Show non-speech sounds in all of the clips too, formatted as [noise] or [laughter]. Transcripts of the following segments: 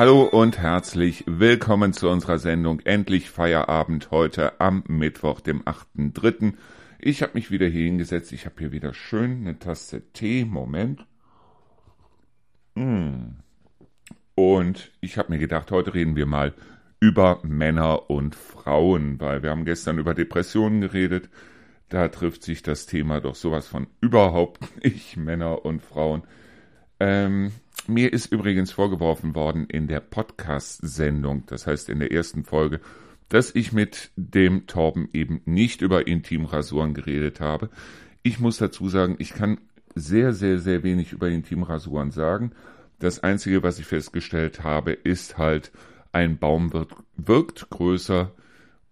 Hallo und herzlich willkommen zu unserer Sendung Endlich Feierabend heute am Mittwoch, dem 8.3. Ich habe mich wieder hier hingesetzt. Ich habe hier wieder schön eine Tasse Tee. Moment. Mm. Und ich habe mir gedacht, heute reden wir mal über Männer und Frauen, weil wir haben gestern über Depressionen geredet. Da trifft sich das Thema doch sowas von überhaupt [laughs] nicht, Männer und Frauen. Ähm, mir ist übrigens vorgeworfen worden in der Podcast-Sendung, das heißt in der ersten Folge, dass ich mit dem Torben eben nicht über Intimrasuren geredet habe. Ich muss dazu sagen, ich kann sehr, sehr, sehr wenig über Intimrasuren sagen. Das Einzige, was ich festgestellt habe, ist halt, ein Baum wird, wirkt größer,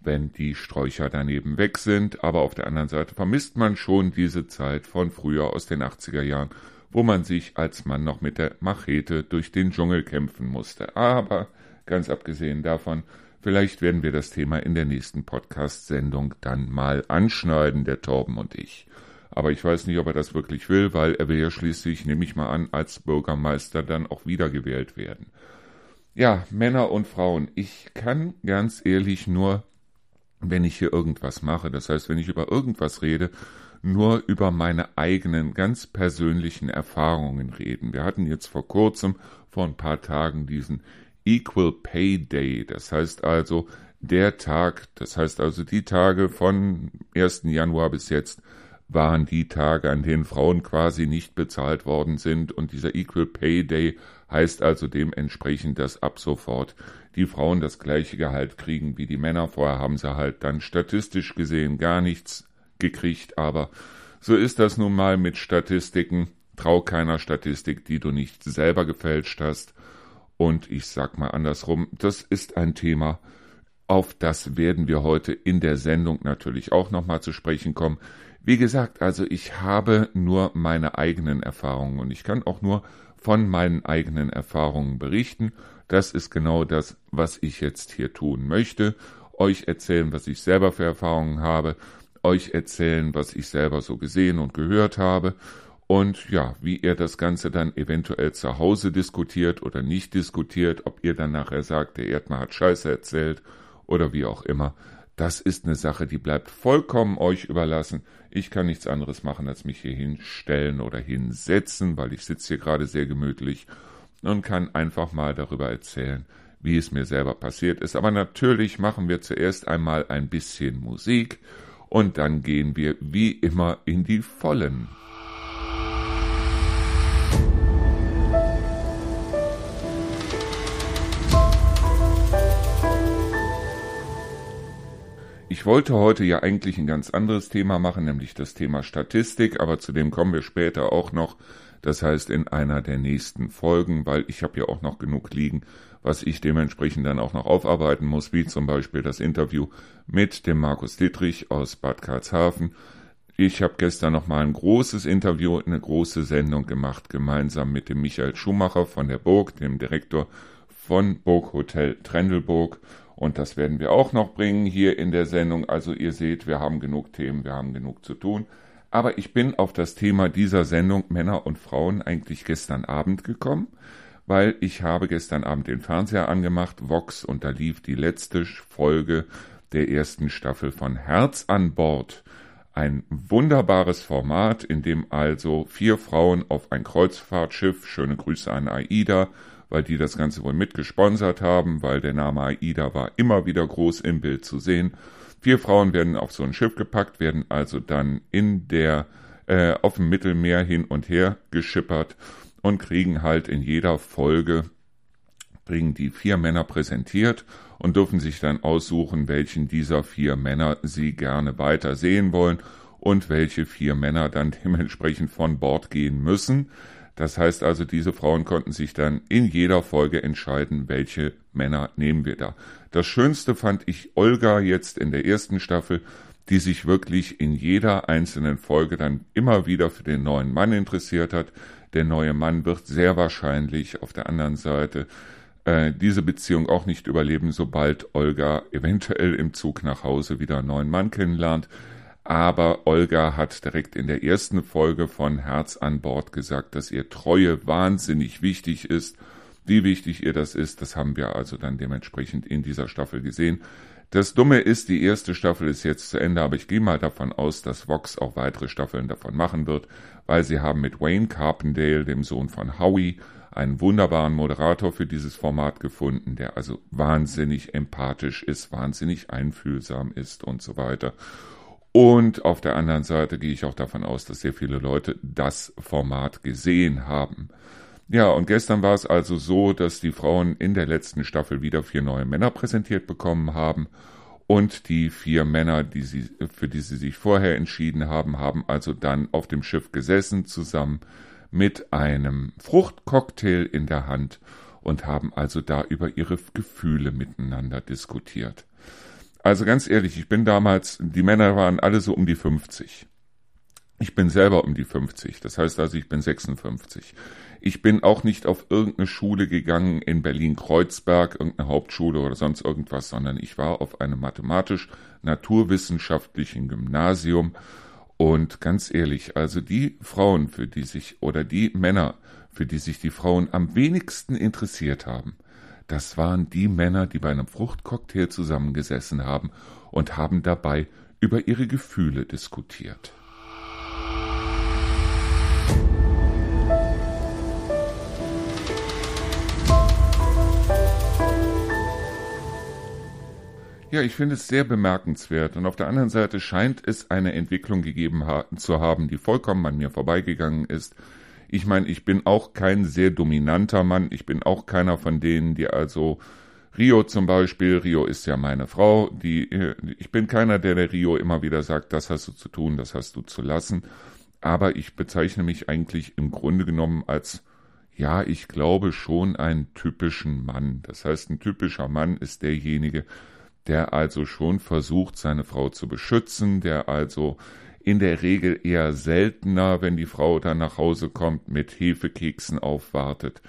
wenn die Sträucher daneben weg sind, aber auf der anderen Seite vermisst man schon diese Zeit von früher aus den 80er Jahren, wo man sich als Mann noch mit der Machete durch den Dschungel kämpfen musste. Aber ganz abgesehen davon, vielleicht werden wir das Thema in der nächsten Podcast-Sendung dann mal anschneiden, der Torben und ich. Aber ich weiß nicht, ob er das wirklich will, weil er will ja schließlich, nehme ich mal an, als Bürgermeister dann auch wiedergewählt werden. Ja, Männer und Frauen. Ich kann ganz ehrlich nur, wenn ich hier irgendwas mache, das heißt, wenn ich über irgendwas rede, nur über meine eigenen ganz persönlichen Erfahrungen reden. Wir hatten jetzt vor kurzem, vor ein paar Tagen, diesen Equal Pay Day. Das heißt also der Tag, das heißt also die Tage von 1. Januar bis jetzt waren die Tage, an denen Frauen quasi nicht bezahlt worden sind. Und dieser Equal Pay Day heißt also dementsprechend, dass ab sofort die Frauen das gleiche Gehalt kriegen wie die Männer. Vorher haben sie halt dann statistisch gesehen gar nichts gekriegt, aber so ist das nun mal mit Statistiken. Trau keiner Statistik, die du nicht selber gefälscht hast. Und ich sag mal andersrum, das ist ein Thema, auf das werden wir heute in der Sendung natürlich auch nochmal zu sprechen kommen. Wie gesagt, also ich habe nur meine eigenen Erfahrungen und ich kann auch nur von meinen eigenen Erfahrungen berichten. Das ist genau das, was ich jetzt hier tun möchte. Euch erzählen, was ich selber für Erfahrungen habe euch erzählen, was ich selber so gesehen und gehört habe und ja, wie ihr das Ganze dann eventuell zu Hause diskutiert oder nicht diskutiert, ob ihr dann nachher sagt, der Erdmann hat Scheiße erzählt oder wie auch immer. Das ist eine Sache, die bleibt vollkommen euch überlassen. Ich kann nichts anderes machen, als mich hier hinstellen oder hinsetzen, weil ich sitze hier gerade sehr gemütlich und kann einfach mal darüber erzählen, wie es mir selber passiert ist. Aber natürlich machen wir zuerst einmal ein bisschen Musik und dann gehen wir wie immer in die Vollen. Ich wollte heute ja eigentlich ein ganz anderes Thema machen, nämlich das Thema Statistik, aber zu dem kommen wir später auch noch. Das heißt in einer der nächsten Folgen, weil ich habe ja auch noch genug liegen, was ich dementsprechend dann auch noch aufarbeiten muss, wie zum Beispiel das Interview mit dem Markus Dittrich aus Bad Karlshafen. Ich habe gestern noch mal ein großes Interview, eine große Sendung gemacht, gemeinsam mit dem Michael Schumacher von der Burg, dem Direktor von Burg Hotel Trendelburg. Und das werden wir auch noch bringen hier in der Sendung. Also ihr seht, wir haben genug Themen, wir haben genug zu tun. Aber ich bin auf das Thema dieser Sendung Männer und Frauen eigentlich gestern Abend gekommen weil ich habe gestern Abend den Fernseher angemacht, Vox, und da lief die letzte Folge der ersten Staffel von Herz an Bord. Ein wunderbares Format, in dem also vier Frauen auf ein Kreuzfahrtschiff, schöne Grüße an AIDA, weil die das Ganze wohl mitgesponsert haben, weil der Name AIDA war immer wieder groß im Bild zu sehen. Vier Frauen werden auf so ein Schiff gepackt, werden also dann in der äh, auf dem Mittelmeer hin und her geschippert und kriegen halt in jeder Folge, kriegen die vier Männer präsentiert und dürfen sich dann aussuchen, welchen dieser vier Männer sie gerne weiter sehen wollen und welche vier Männer dann dementsprechend von Bord gehen müssen. Das heißt also, diese Frauen konnten sich dann in jeder Folge entscheiden, welche Männer nehmen wir da. Das Schönste fand ich Olga jetzt in der ersten Staffel, die sich wirklich in jeder einzelnen Folge dann immer wieder für den neuen Mann interessiert hat, der neue Mann wird sehr wahrscheinlich auf der anderen Seite äh, diese Beziehung auch nicht überleben, sobald Olga eventuell im Zug nach Hause wieder einen neuen Mann kennenlernt. Aber Olga hat direkt in der ersten Folge von Herz an Bord gesagt, dass ihr Treue wahnsinnig wichtig ist, Wie wichtig ihr das ist, das haben wir also dann dementsprechend in dieser Staffel gesehen. Das Dumme ist, die erste Staffel ist jetzt zu Ende, aber ich gehe mal davon aus, dass Vox auch weitere Staffeln davon machen wird, weil sie haben mit Wayne Carpendale, dem Sohn von Howie, einen wunderbaren Moderator für dieses Format gefunden, der also wahnsinnig empathisch ist, wahnsinnig einfühlsam ist und so weiter. Und auf der anderen Seite gehe ich auch davon aus, dass sehr viele Leute das Format gesehen haben. Ja, und gestern war es also so, dass die Frauen in der letzten Staffel wieder vier neue Männer präsentiert bekommen haben. Und die vier Männer, die sie, für die sie sich vorher entschieden haben, haben also dann auf dem Schiff gesessen zusammen mit einem Fruchtcocktail in der Hand und haben also da über ihre Gefühle miteinander diskutiert. Also ganz ehrlich, ich bin damals, die Männer waren alle so um die 50. Ich bin selber um die 50, das heißt also, ich bin 56. Ich bin auch nicht auf irgendeine Schule gegangen in Berlin-Kreuzberg, irgendeine Hauptschule oder sonst irgendwas, sondern ich war auf einem mathematisch-naturwissenschaftlichen Gymnasium. Und ganz ehrlich, also die Frauen, für die sich, oder die Männer, für die sich die Frauen am wenigsten interessiert haben, das waren die Männer, die bei einem Fruchtcocktail zusammengesessen haben und haben dabei über ihre Gefühle diskutiert. Ja, ich finde es sehr bemerkenswert. Und auf der anderen Seite scheint es eine Entwicklung gegeben ha zu haben, die vollkommen an mir vorbeigegangen ist. Ich meine, ich bin auch kein sehr dominanter Mann. Ich bin auch keiner von denen, die also Rio zum Beispiel, Rio ist ja meine Frau, die, äh, ich bin keiner, der der Rio immer wieder sagt, das hast du zu tun, das hast du zu lassen. Aber ich bezeichne mich eigentlich im Grunde genommen als ja, ich glaube schon einen typischen Mann. Das heißt, ein typischer Mann ist derjenige, der also schon versucht, seine Frau zu beschützen, der also in der Regel eher seltener, wenn die Frau dann nach Hause kommt, mit Hefekeksen aufwartet.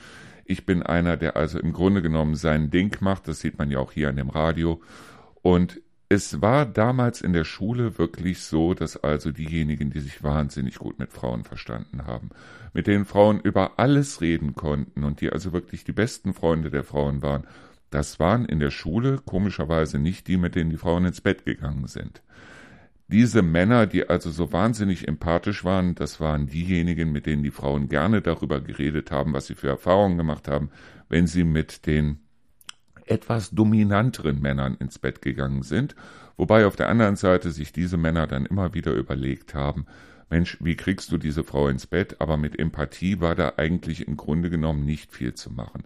Ich bin einer, der also im Grunde genommen sein Ding macht, das sieht man ja auch hier an dem Radio. Und es war damals in der Schule wirklich so, dass also diejenigen, die sich wahnsinnig gut mit Frauen verstanden haben, mit denen Frauen über alles reden konnten und die also wirklich die besten Freunde der Frauen waren, das waren in der Schule komischerweise nicht die, mit denen die Frauen ins Bett gegangen sind. Diese Männer, die also so wahnsinnig empathisch waren, das waren diejenigen, mit denen die Frauen gerne darüber geredet haben, was sie für Erfahrungen gemacht haben, wenn sie mit den etwas dominanteren Männern ins Bett gegangen sind, wobei auf der anderen Seite sich diese Männer dann immer wieder überlegt haben, Mensch, wie kriegst du diese Frau ins Bett? Aber mit Empathie war da eigentlich im Grunde genommen nicht viel zu machen.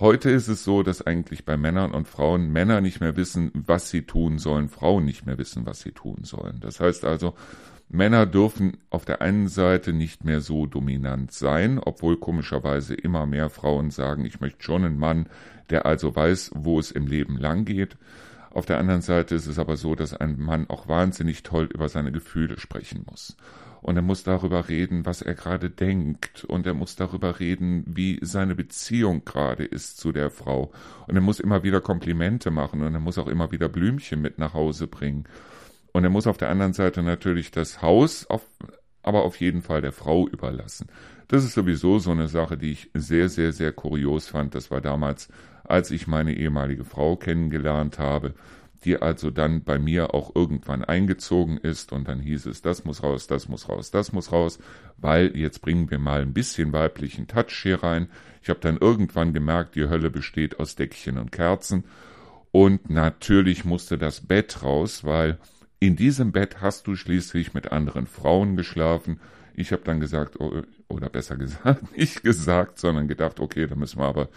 Heute ist es so, dass eigentlich bei Männern und Frauen Männer nicht mehr wissen, was sie tun sollen, Frauen nicht mehr wissen, was sie tun sollen. Das heißt also, Männer dürfen auf der einen Seite nicht mehr so dominant sein, obwohl komischerweise immer mehr Frauen sagen, ich möchte schon einen Mann, der also weiß, wo es im Leben lang geht. Auf der anderen Seite ist es aber so, dass ein Mann auch wahnsinnig toll über seine Gefühle sprechen muss und er muss darüber reden, was er gerade denkt. Und er muss darüber reden, wie seine Beziehung gerade ist zu der Frau. Und er muss immer wieder Komplimente machen. Und er muss auch immer wieder Blümchen mit nach Hause bringen. Und er muss auf der anderen Seite natürlich das Haus auf, aber auf jeden Fall der Frau überlassen. Das ist sowieso so eine Sache, die ich sehr, sehr, sehr kurios fand. Das war damals, als ich meine ehemalige Frau kennengelernt habe die also dann bei mir auch irgendwann eingezogen ist und dann hieß es, das muss raus, das muss raus, das muss raus, weil jetzt bringen wir mal ein bisschen weiblichen Touch hier rein. Ich habe dann irgendwann gemerkt, die Hölle besteht aus Deckchen und Kerzen und natürlich musste das Bett raus, weil in diesem Bett hast du schließlich mit anderen Frauen geschlafen. Ich habe dann gesagt, oh, oder besser [laughs] gesagt, nicht gesagt, sondern gedacht, okay, da müssen wir aber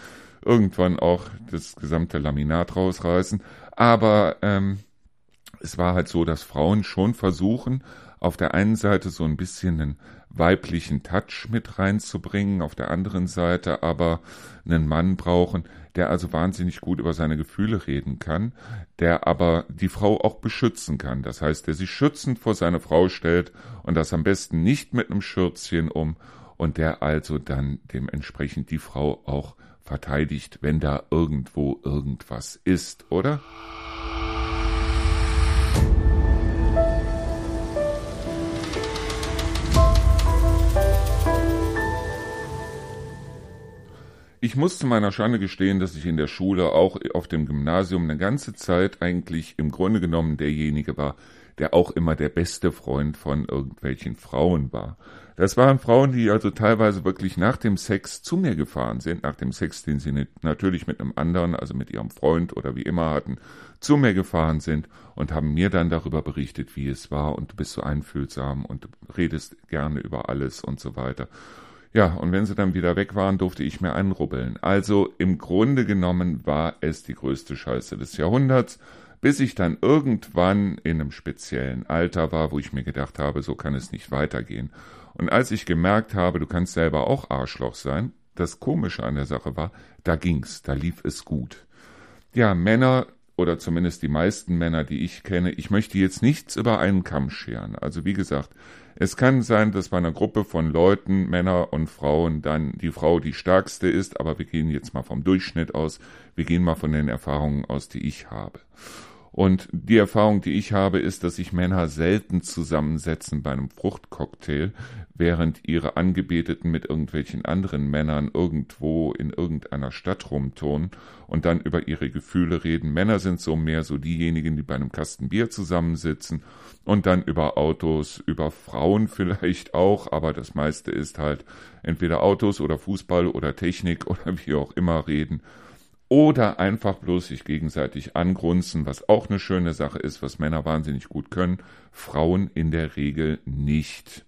irgendwann auch das gesamte Laminat rausreißen. Aber ähm, es war halt so, dass Frauen schon versuchen, auf der einen Seite so ein bisschen einen weiblichen Touch mit reinzubringen, auf der anderen Seite aber einen Mann brauchen, der also wahnsinnig gut über seine Gefühle reden kann, der aber die Frau auch beschützen kann. Das heißt, der sich schützend vor seine Frau stellt und das am besten nicht mit einem Schürzchen um und der also dann dementsprechend die Frau auch verteidigt, wenn da irgendwo irgendwas ist, oder? Ich muss zu meiner Schande gestehen, dass ich in der Schule, auch auf dem Gymnasium, eine ganze Zeit eigentlich im Grunde genommen derjenige war, der auch immer der beste Freund von irgendwelchen Frauen war. Das waren Frauen, die also teilweise wirklich nach dem Sex zu mir gefahren sind, nach dem Sex, den sie natürlich mit einem anderen, also mit ihrem Freund oder wie immer hatten, zu mir gefahren sind und haben mir dann darüber berichtet, wie es war und du bist so einfühlsam und du redest gerne über alles und so weiter. Ja, und wenn sie dann wieder weg waren, durfte ich mir einrubbeln. Also im Grunde genommen war es die größte Scheiße des Jahrhunderts bis ich dann irgendwann in einem speziellen Alter war, wo ich mir gedacht habe, so kann es nicht weitergehen. Und als ich gemerkt habe, du kannst selber auch Arschloch sein, das Komische an der Sache war, da ging's, da lief es gut. Ja, Männer oder zumindest die meisten Männer, die ich kenne, ich möchte jetzt nichts über einen Kamm scheren. Also wie gesagt, es kann sein, dass bei einer Gruppe von Leuten, Männer und Frauen, dann die Frau die stärkste ist, aber wir gehen jetzt mal vom Durchschnitt aus, wir gehen mal von den Erfahrungen aus, die ich habe. Und die Erfahrung, die ich habe, ist, dass sich Männer selten zusammensetzen bei einem Fruchtcocktail, während ihre Angebeteten mit irgendwelchen anderen Männern irgendwo in irgendeiner Stadt rumturnen und dann über ihre Gefühle reden. Männer sind so mehr so diejenigen, die bei einem Kasten Bier zusammensitzen und dann über Autos, über Frauen [laughs] vielleicht auch, aber das meiste ist halt entweder Autos oder Fußball oder Technik oder wie auch immer reden oder einfach bloß sich gegenseitig angrunzen, was auch eine schöne Sache ist, was Männer wahnsinnig gut können, Frauen in der Regel nicht.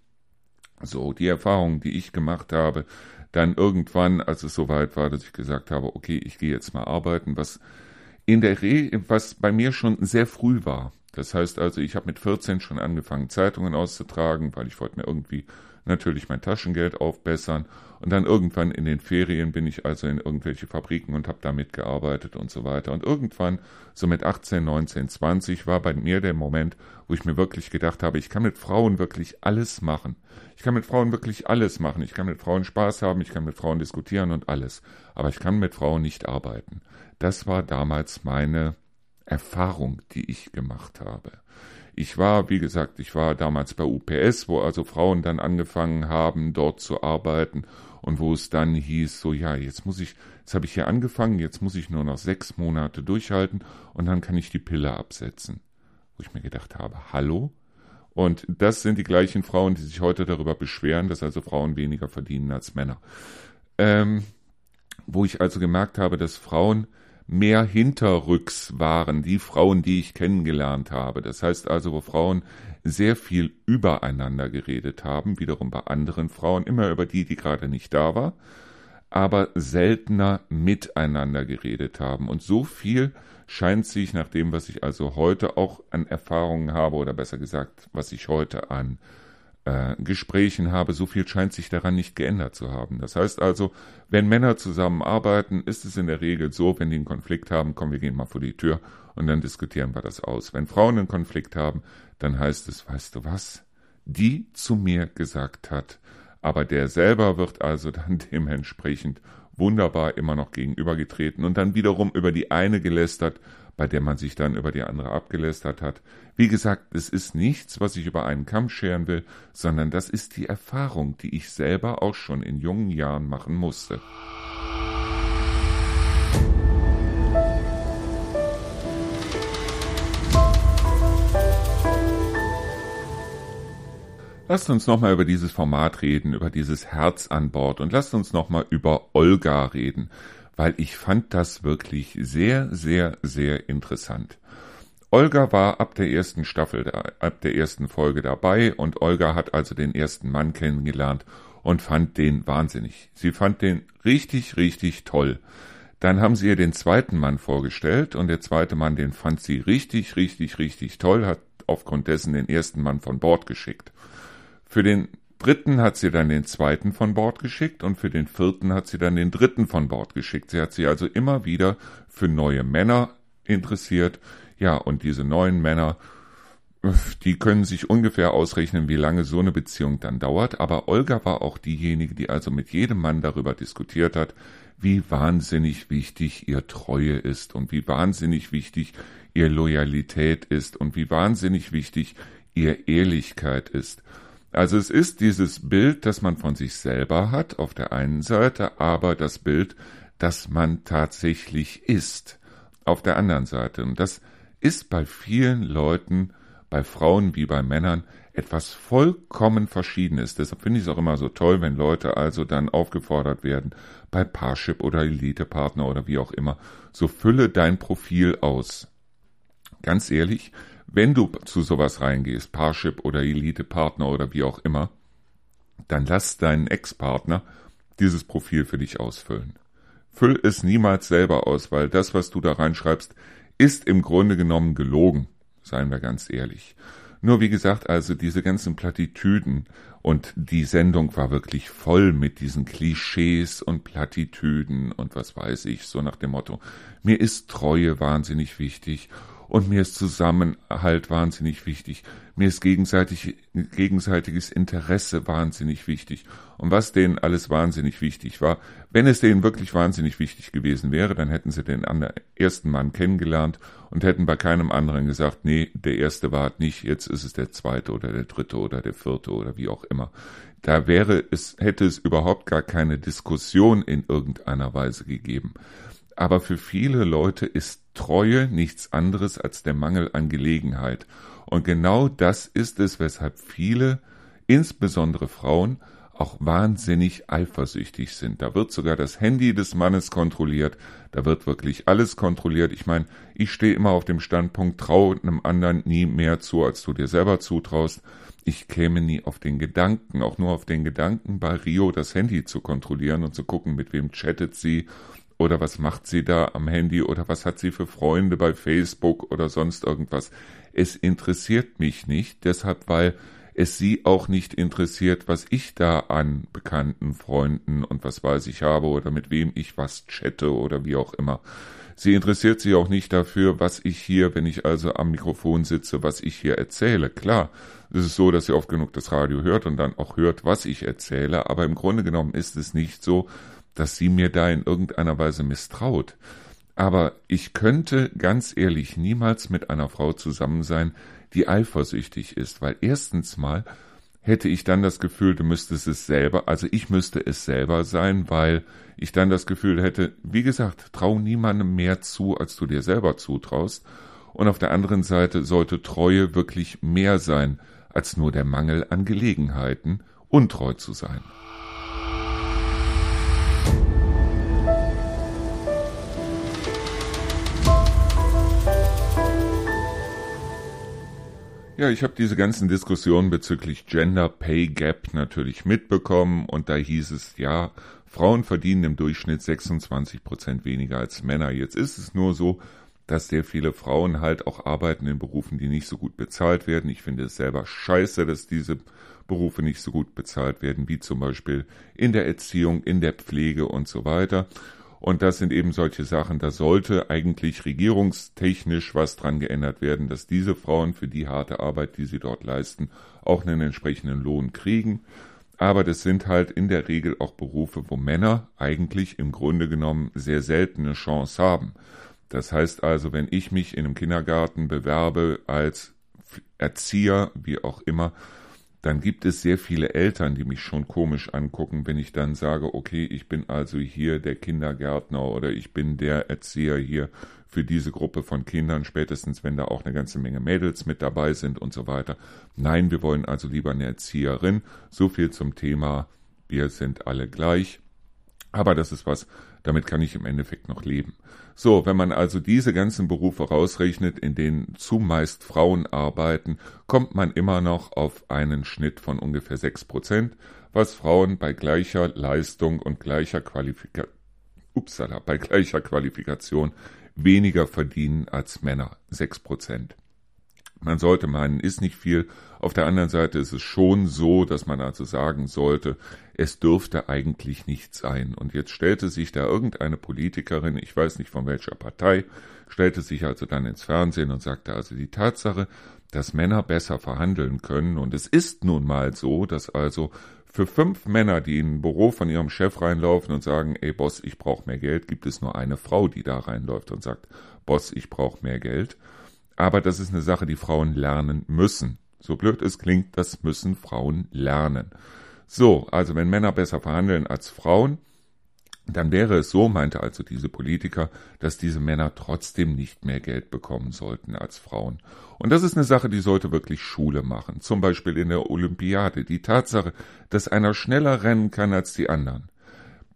So, die Erfahrung, die ich gemacht habe, dann irgendwann, als es soweit war, dass ich gesagt habe, okay, ich gehe jetzt mal arbeiten, was in der Re was bei mir schon sehr früh war. Das heißt also, ich habe mit 14 schon angefangen, Zeitungen auszutragen, weil ich wollte mir irgendwie natürlich mein Taschengeld aufbessern und dann irgendwann in den Ferien bin ich also in irgendwelche Fabriken und habe da mitgearbeitet und so weiter. Und irgendwann, so mit 18, 19, 20, war bei mir der Moment, wo ich mir wirklich gedacht habe, ich kann mit Frauen wirklich alles machen. Ich kann mit Frauen wirklich alles machen. Ich kann mit Frauen Spaß haben, ich kann mit Frauen diskutieren und alles. Aber ich kann mit Frauen nicht arbeiten. Das war damals meine Erfahrung, die ich gemacht habe. Ich war, wie gesagt, ich war damals bei UPS, wo also Frauen dann angefangen haben, dort zu arbeiten und wo es dann hieß, so ja, jetzt muss ich, jetzt habe ich hier angefangen, jetzt muss ich nur noch sechs Monate durchhalten und dann kann ich die Pille absetzen. Wo ich mir gedacht habe, hallo? Und das sind die gleichen Frauen, die sich heute darüber beschweren, dass also Frauen weniger verdienen als Männer. Ähm, wo ich also gemerkt habe, dass Frauen mehr hinterrücks waren, die Frauen, die ich kennengelernt habe. Das heißt also, wo Frauen sehr viel übereinander geredet haben, wiederum bei anderen Frauen, immer über die, die gerade nicht da war, aber seltener miteinander geredet haben. Und so viel scheint sich nach dem, was ich also heute auch an Erfahrungen habe, oder besser gesagt, was ich heute an Gesprächen habe, so viel scheint sich daran nicht geändert zu haben. Das heißt also, wenn Männer zusammenarbeiten, ist es in der Regel so, wenn die einen Konflikt haben, komm, wir gehen mal vor die Tür und dann diskutieren wir das aus. Wenn Frauen einen Konflikt haben, dann heißt es, weißt du was, die zu mir gesagt hat, aber der selber wird also [laughs] dann dementsprechend wunderbar immer noch gegenübergetreten und dann wiederum über die eine gelästert, bei der man sich dann über die andere abgelästert hat. Wie gesagt, es ist nichts, was ich über einen Kamm scheren will, sondern das ist die Erfahrung, die ich selber auch schon in jungen Jahren machen musste. Lasst uns nochmal über dieses Format reden, über dieses Herz an Bord und lasst uns nochmal über Olga reden weil ich fand das wirklich sehr, sehr, sehr interessant. Olga war ab der ersten Staffel, ab der ersten Folge dabei und Olga hat also den ersten Mann kennengelernt und fand den wahnsinnig. Sie fand den richtig, richtig toll. Dann haben sie ihr den zweiten Mann vorgestellt und der zweite Mann, den fand sie richtig, richtig, richtig toll, hat aufgrund dessen den ersten Mann von Bord geschickt. Für den dritten hat sie dann den zweiten von Bord geschickt und für den vierten hat sie dann den dritten von Bord geschickt. Sie hat sich also immer wieder für neue Männer interessiert. Ja, und diese neuen Männer, die können sich ungefähr ausrechnen, wie lange so eine Beziehung dann dauert. Aber Olga war auch diejenige, die also mit jedem Mann darüber diskutiert hat, wie wahnsinnig wichtig ihr Treue ist und wie wahnsinnig wichtig ihr Loyalität ist und wie wahnsinnig wichtig ihr Ehrlichkeit ist. Also es ist dieses Bild, das man von sich selber hat, auf der einen Seite, aber das Bild, dass man tatsächlich ist. Auf der anderen Seite. Und das ist bei vielen Leuten, bei Frauen wie bei Männern, etwas vollkommen Verschiedenes. Deshalb finde ich es auch immer so toll, wenn Leute also dann aufgefordert werden, bei Parship oder Elite-Partner oder wie auch immer, so fülle dein Profil aus. Ganz ehrlich, wenn du zu sowas reingehst, Parship oder Elite-Partner oder wie auch immer, dann lass deinen Ex-Partner dieses Profil für dich ausfüllen. Füll es niemals selber aus, weil das, was du da reinschreibst, ist im Grunde genommen gelogen, seien wir ganz ehrlich. Nur wie gesagt, also diese ganzen Plattitüden und die Sendung war wirklich voll mit diesen Klischees und Plattitüden und was weiß ich, so nach dem Motto, mir ist Treue wahnsinnig wichtig und mir ist Zusammenhalt wahnsinnig wichtig. Mir ist gegenseitig, gegenseitiges Interesse wahnsinnig wichtig. Und was denen alles wahnsinnig wichtig war, wenn es denen wirklich wahnsinnig wichtig gewesen wäre, dann hätten sie den ersten Mann kennengelernt und hätten bei keinem anderen gesagt, nee, der erste war es nicht, jetzt ist es der zweite oder der dritte oder der vierte oder wie auch immer. Da wäre es, hätte es überhaupt gar keine Diskussion in irgendeiner Weise gegeben. Aber für viele Leute ist Treue nichts anderes als der Mangel an Gelegenheit. Und genau das ist es, weshalb viele, insbesondere Frauen, auch wahnsinnig eifersüchtig sind. Da wird sogar das Handy des Mannes kontrolliert, da wird wirklich alles kontrolliert. Ich meine, ich stehe immer auf dem Standpunkt, trau einem anderen nie mehr zu, als du dir selber zutraust. Ich käme nie auf den Gedanken, auch nur auf den Gedanken, bei Rio das Handy zu kontrollieren und zu gucken, mit wem chattet sie oder was macht sie da am Handy oder was hat sie für Freunde bei Facebook oder sonst irgendwas. Es interessiert mich nicht, deshalb weil es sie auch nicht interessiert, was ich da an bekannten Freunden und was weiß ich habe oder mit wem ich was chatte oder wie auch immer. Sie interessiert sich auch nicht dafür, was ich hier, wenn ich also am Mikrofon sitze, was ich hier erzähle. Klar, es ist so, dass sie oft genug das Radio hört und dann auch hört, was ich erzähle, aber im Grunde genommen ist es nicht so, dass sie mir da in irgendeiner Weise misstraut. Aber ich könnte ganz ehrlich niemals mit einer Frau zusammen sein, die eifersüchtig ist, weil erstens mal hätte ich dann das Gefühl, du müsstest es selber, also ich müsste es selber sein, weil ich dann das Gefühl hätte, wie gesagt, trau niemandem mehr zu, als du dir selber zutraust. Und auf der anderen Seite sollte Treue wirklich mehr sein, als nur der Mangel an Gelegenheiten, untreu zu sein. Ja, ich habe diese ganzen Diskussionen bezüglich Gender Pay Gap natürlich mitbekommen und da hieß es, ja, Frauen verdienen im Durchschnitt 26 Prozent weniger als Männer. Jetzt ist es nur so, dass sehr viele Frauen halt auch arbeiten in Berufen, die nicht so gut bezahlt werden. Ich finde es selber scheiße, dass diese Berufe nicht so gut bezahlt werden, wie zum Beispiel in der Erziehung, in der Pflege und so weiter. Und das sind eben solche Sachen, da sollte eigentlich regierungstechnisch was dran geändert werden, dass diese Frauen für die harte Arbeit, die sie dort leisten, auch einen entsprechenden Lohn kriegen. Aber das sind halt in der Regel auch Berufe, wo Männer eigentlich im Grunde genommen sehr seltene Chance haben. Das heißt also, wenn ich mich in einem Kindergarten bewerbe als Erzieher, wie auch immer, dann gibt es sehr viele Eltern, die mich schon komisch angucken, wenn ich dann sage, okay, ich bin also hier der Kindergärtner oder ich bin der Erzieher hier für diese Gruppe von Kindern, spätestens wenn da auch eine ganze Menge Mädels mit dabei sind und so weiter. Nein, wir wollen also lieber eine Erzieherin. So viel zum Thema, wir sind alle gleich. Aber das ist was, damit kann ich im Endeffekt noch leben. So, wenn man also diese ganzen Berufe rausrechnet, in denen zumeist Frauen arbeiten, kommt man immer noch auf einen Schnitt von ungefähr sechs Prozent, was Frauen bei gleicher Leistung und gleicher Qualifikation Upsala, bei gleicher Qualifikation weniger verdienen als Männer. Sechs Prozent. Man sollte meinen, ist nicht viel. Auf der anderen Seite ist es schon so, dass man also sagen sollte, es dürfte eigentlich nicht sein. Und jetzt stellte sich da irgendeine Politikerin, ich weiß nicht von welcher Partei, stellte sich also dann ins Fernsehen und sagte also die Tatsache, dass Männer besser verhandeln können. Und es ist nun mal so, dass also für fünf Männer, die in ein Büro von ihrem Chef reinlaufen und sagen, ey Boss, ich brauche mehr Geld, gibt es nur eine Frau, die da reinläuft und sagt, Boss, ich brauche mehr Geld. Aber das ist eine Sache, die Frauen lernen müssen. So blöd es klingt, das müssen Frauen lernen. So, also wenn Männer besser verhandeln als Frauen, dann wäre es so, meinte also diese Politiker, dass diese Männer trotzdem nicht mehr Geld bekommen sollten als Frauen. Und das ist eine Sache, die sollte wirklich Schule machen. Zum Beispiel in der Olympiade. Die Tatsache, dass einer schneller rennen kann als die anderen,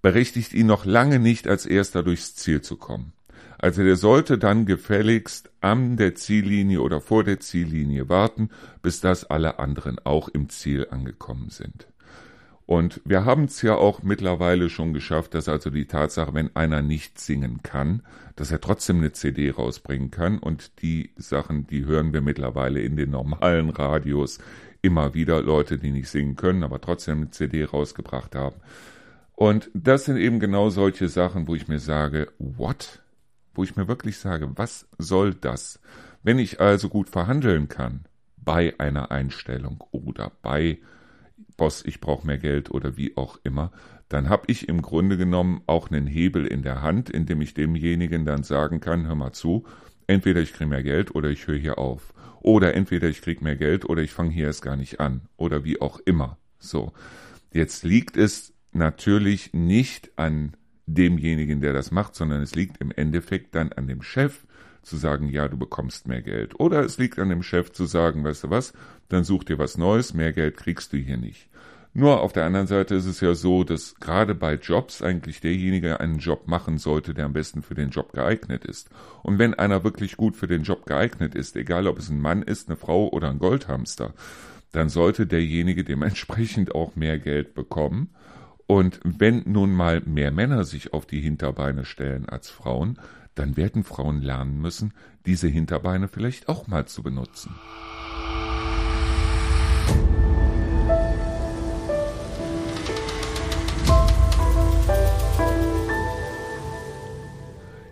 berechtigt ihn noch lange nicht, als erster durchs Ziel zu kommen. Also der sollte dann gefälligst an der Ziellinie oder vor der Ziellinie warten, bis das alle anderen auch im Ziel angekommen sind. Und wir haben es ja auch mittlerweile schon geschafft, dass also die Tatsache, wenn einer nicht singen kann, dass er trotzdem eine CD rausbringen kann. Und die Sachen, die hören wir mittlerweile in den normalen Radios immer wieder. Leute, die nicht singen können, aber trotzdem eine CD rausgebracht haben. Und das sind eben genau solche Sachen, wo ich mir sage, what? Wo ich mir wirklich sage, was soll das? Wenn ich also gut verhandeln kann bei einer Einstellung oder bei Boss, ich brauche mehr Geld oder wie auch immer, dann habe ich im Grunde genommen auch einen Hebel in der Hand, in dem ich demjenigen dann sagen kann, hör mal zu, entweder ich kriege mehr Geld oder ich höre hier auf. Oder entweder ich kriege mehr Geld oder ich fange hier erst gar nicht an. Oder wie auch immer. So. Jetzt liegt es natürlich nicht an demjenigen, der das macht, sondern es liegt im Endeffekt dann an dem Chef, zu sagen, ja, du bekommst mehr Geld. Oder es liegt an dem Chef zu sagen, weißt du was, dann such dir was Neues, mehr Geld kriegst du hier nicht. Nur auf der anderen Seite ist es ja so, dass gerade bei Jobs eigentlich derjenige einen Job machen sollte, der am besten für den Job geeignet ist. Und wenn einer wirklich gut für den Job geeignet ist, egal ob es ein Mann ist, eine Frau oder ein Goldhamster, dann sollte derjenige dementsprechend auch mehr Geld bekommen. Und wenn nun mal mehr Männer sich auf die Hinterbeine stellen als Frauen, dann werden Frauen lernen müssen, diese Hinterbeine vielleicht auch mal zu benutzen.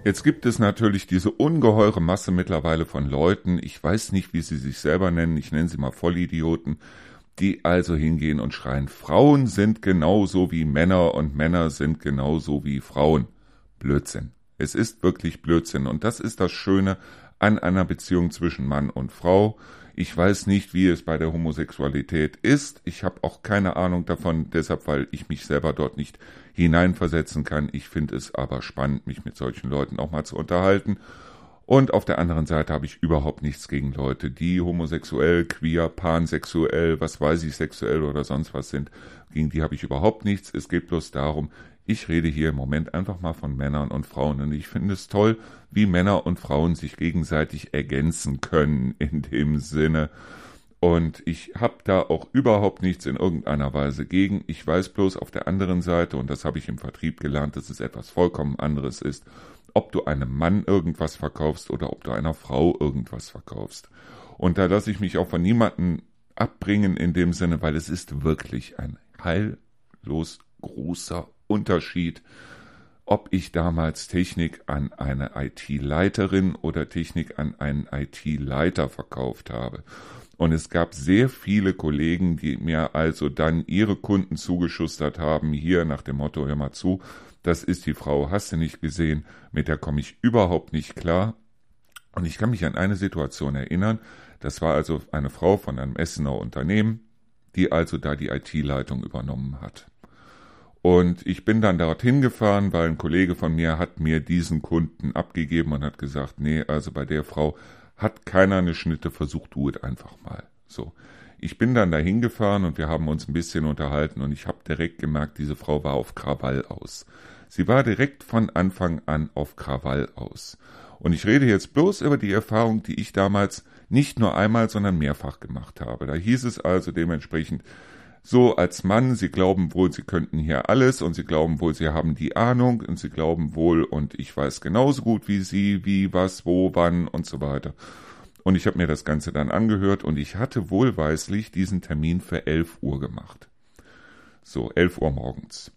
Jetzt gibt es natürlich diese ungeheure Masse mittlerweile von Leuten, ich weiß nicht, wie sie sich selber nennen, ich nenne sie mal Vollidioten, die also hingehen und schreien, Frauen sind genauso wie Männer und Männer sind genauso wie Frauen. Blödsinn. Es ist wirklich Blödsinn. Und das ist das Schöne an einer Beziehung zwischen Mann und Frau. Ich weiß nicht, wie es bei der Homosexualität ist. Ich habe auch keine Ahnung davon, deshalb, weil ich mich selber dort nicht hineinversetzen kann. Ich finde es aber spannend, mich mit solchen Leuten auch mal zu unterhalten. Und auf der anderen Seite habe ich überhaupt nichts gegen Leute, die homosexuell, queer, pansexuell, was weiß ich, sexuell oder sonst was sind. Gegen die habe ich überhaupt nichts. Es geht bloß darum, ich rede hier im Moment einfach mal von Männern und Frauen und ich finde es toll, wie Männer und Frauen sich gegenseitig ergänzen können [laughs] in dem Sinne. Und ich habe da auch überhaupt nichts in irgendeiner Weise gegen. Ich weiß bloß auf der anderen Seite, und das habe ich im Vertrieb gelernt, dass es etwas vollkommen anderes ist, ob du einem Mann irgendwas verkaufst oder ob du einer Frau irgendwas verkaufst. Und da lasse ich mich auch von niemandem abbringen in dem Sinne, weil es ist wirklich ein heillos großer Unterschied, ob ich damals Technik an eine IT-Leiterin oder Technik an einen IT-Leiter verkauft habe. Und es gab sehr viele Kollegen, die mir also dann ihre Kunden zugeschustert haben, hier nach dem Motto, hör mal zu, das ist die Frau, hast du nicht gesehen, mit der komme ich überhaupt nicht klar. Und ich kann mich an eine Situation erinnern, das war also eine Frau von einem Essener Unternehmen, die also da die IT-Leitung übernommen hat. Und ich bin dann dorthin gefahren, weil ein Kollege von mir hat mir diesen Kunden abgegeben und hat gesagt, nee, also bei der Frau hat keiner eine Schnitte, versuch du es einfach mal. So. Ich bin dann dahin gefahren und wir haben uns ein bisschen unterhalten und ich habe direkt gemerkt, diese Frau war auf Krawall aus. Sie war direkt von Anfang an auf Krawall aus. Und ich rede jetzt bloß über die Erfahrung, die ich damals nicht nur einmal, sondern mehrfach gemacht habe. Da hieß es also dementsprechend, so als Mann, sie glauben wohl, sie könnten hier alles und sie glauben wohl, sie haben die Ahnung und sie glauben wohl und ich weiß genauso gut wie sie, wie, was, wo, wann und so weiter. Und ich habe mir das Ganze dann angehört und ich hatte wohlweislich diesen Termin für 11 Uhr gemacht. So, 11 Uhr morgens.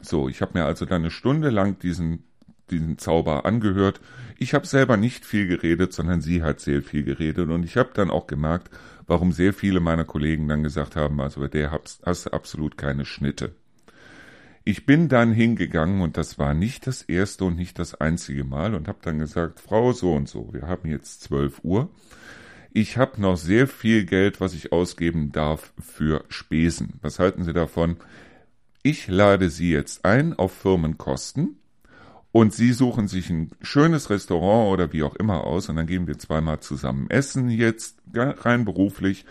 So, ich habe mir also dann eine Stunde lang diesen, diesen Zauber angehört. Ich habe selber nicht viel geredet, sondern sie hat sehr viel geredet und ich habe dann auch gemerkt, warum sehr viele meiner Kollegen dann gesagt haben, also bei der hast, hast du absolut keine Schnitte. Ich bin dann hingegangen und das war nicht das erste und nicht das einzige Mal und habe dann gesagt, Frau so und so, wir haben jetzt 12 Uhr. Ich habe noch sehr viel Geld, was ich ausgeben darf für Spesen. Was halten Sie davon? Ich lade Sie jetzt ein auf Firmenkosten und Sie suchen sich ein schönes Restaurant oder wie auch immer aus und dann gehen wir zweimal zusammen essen jetzt, rein beruflich,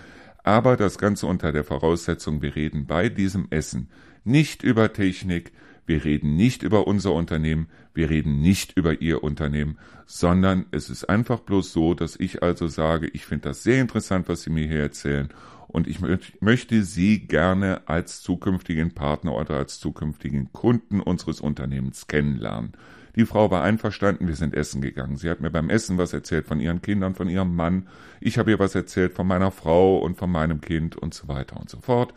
aber das Ganze unter der Voraussetzung, wir reden bei diesem Essen nicht über Technik, wir reden nicht über unser Unternehmen, wir reden nicht über Ihr Unternehmen, sondern es ist einfach bloß so, dass ich also sage, ich finde das sehr interessant, was Sie mir hier erzählen und ich möchte Sie gerne als zukünftigen Partner oder als zukünftigen Kunden unseres Unternehmens kennenlernen. Die Frau war einverstanden, wir sind essen gegangen. Sie hat mir beim Essen was erzählt von ihren Kindern, von ihrem Mann. Ich habe ihr was erzählt von meiner Frau und von meinem Kind und so weiter und so fort.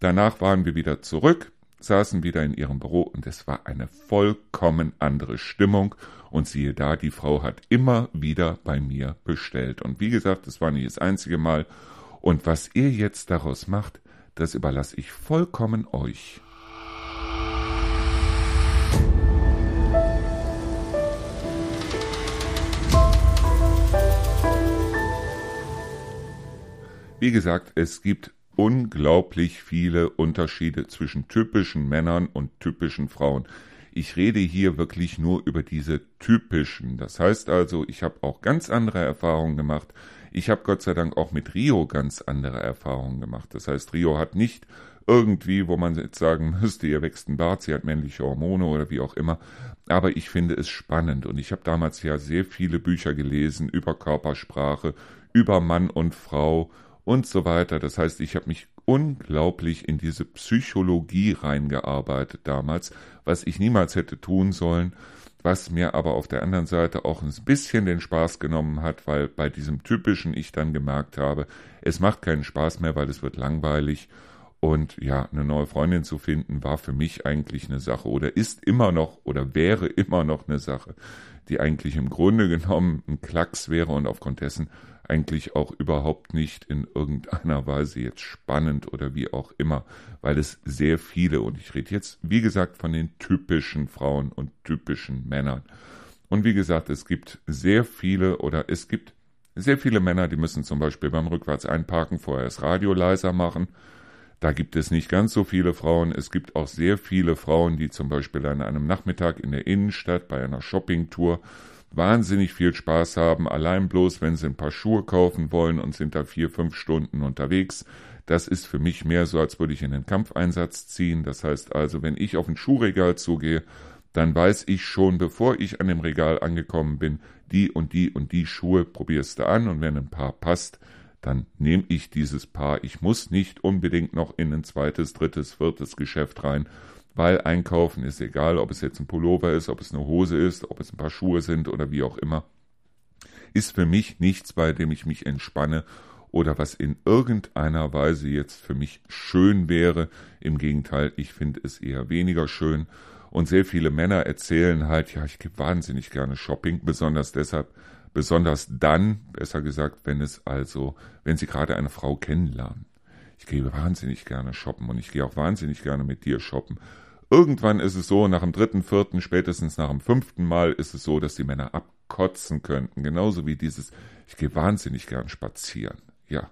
Danach waren wir wieder zurück saßen wieder in ihrem Büro und es war eine vollkommen andere Stimmung. Und siehe da, die Frau hat immer wieder bei mir bestellt. Und wie gesagt, es war nicht das einzige Mal. Und was ihr jetzt daraus macht, das überlasse ich vollkommen euch. Wie gesagt, es gibt unglaublich viele Unterschiede zwischen typischen Männern und typischen Frauen. Ich rede hier wirklich nur über diese typischen. Das heißt also, ich habe auch ganz andere Erfahrungen gemacht. Ich habe Gott sei Dank auch mit Rio ganz andere Erfahrungen gemacht. Das heißt, Rio hat nicht irgendwie, wo man jetzt sagen müsste, ihr wächst ein Bart, sie hat männliche Hormone oder wie auch immer. Aber ich finde es spannend und ich habe damals ja sehr viele Bücher gelesen über Körpersprache, über Mann und Frau und so weiter. Das heißt, ich habe mich unglaublich in diese Psychologie reingearbeitet damals, was ich niemals hätte tun sollen, was mir aber auf der anderen Seite auch ein bisschen den Spaß genommen hat, weil bei diesem typischen ich dann gemerkt habe, es macht keinen Spaß mehr, weil es wird langweilig. Und ja, eine neue Freundin zu finden war für mich eigentlich eine Sache oder ist immer noch oder wäre immer noch eine Sache, die eigentlich im Grunde genommen ein Klacks wäre und aufgrund dessen eigentlich auch überhaupt nicht in irgendeiner Weise jetzt spannend oder wie auch immer, weil es sehr viele, und ich rede jetzt, wie gesagt, von den typischen Frauen und typischen Männern. Und wie gesagt, es gibt sehr viele oder es gibt sehr viele Männer, die müssen zum Beispiel beim Rückwärts einparken vorher das Radio leiser machen. Da gibt es nicht ganz so viele Frauen. Es gibt auch sehr viele Frauen, die zum Beispiel an einem Nachmittag in der Innenstadt bei einer Shoppingtour wahnsinnig viel Spaß haben, allein bloß, wenn sie ein paar Schuhe kaufen wollen und sind da vier, fünf Stunden unterwegs. Das ist für mich mehr so, als würde ich in den Kampfeinsatz ziehen. Das heißt also, wenn ich auf ein Schuhregal zugehe, dann weiß ich schon, bevor ich an dem Regal angekommen bin, die und die und die Schuhe probierst du an und wenn ein Paar passt, dann nehme ich dieses Paar. Ich muss nicht unbedingt noch in ein zweites, drittes, viertes Geschäft rein, weil einkaufen ist egal, ob es jetzt ein Pullover ist, ob es eine Hose ist, ob es ein paar Schuhe sind oder wie auch immer, ist für mich nichts, bei dem ich mich entspanne oder was in irgendeiner Weise jetzt für mich schön wäre. Im Gegenteil, ich finde es eher weniger schön. Und sehr viele Männer erzählen halt, ja, ich gehe wahnsinnig gerne Shopping, besonders deshalb, besonders dann, besser gesagt, wenn es also, wenn sie gerade eine Frau kennenlernen. Ich gehe wahnsinnig gerne shoppen und ich gehe auch wahnsinnig gerne mit dir shoppen. Irgendwann ist es so, nach dem dritten, vierten, spätestens nach dem fünften Mal ist es so, dass die Männer abkotzen könnten. Genauso wie dieses, ich gehe wahnsinnig gern spazieren. Ja,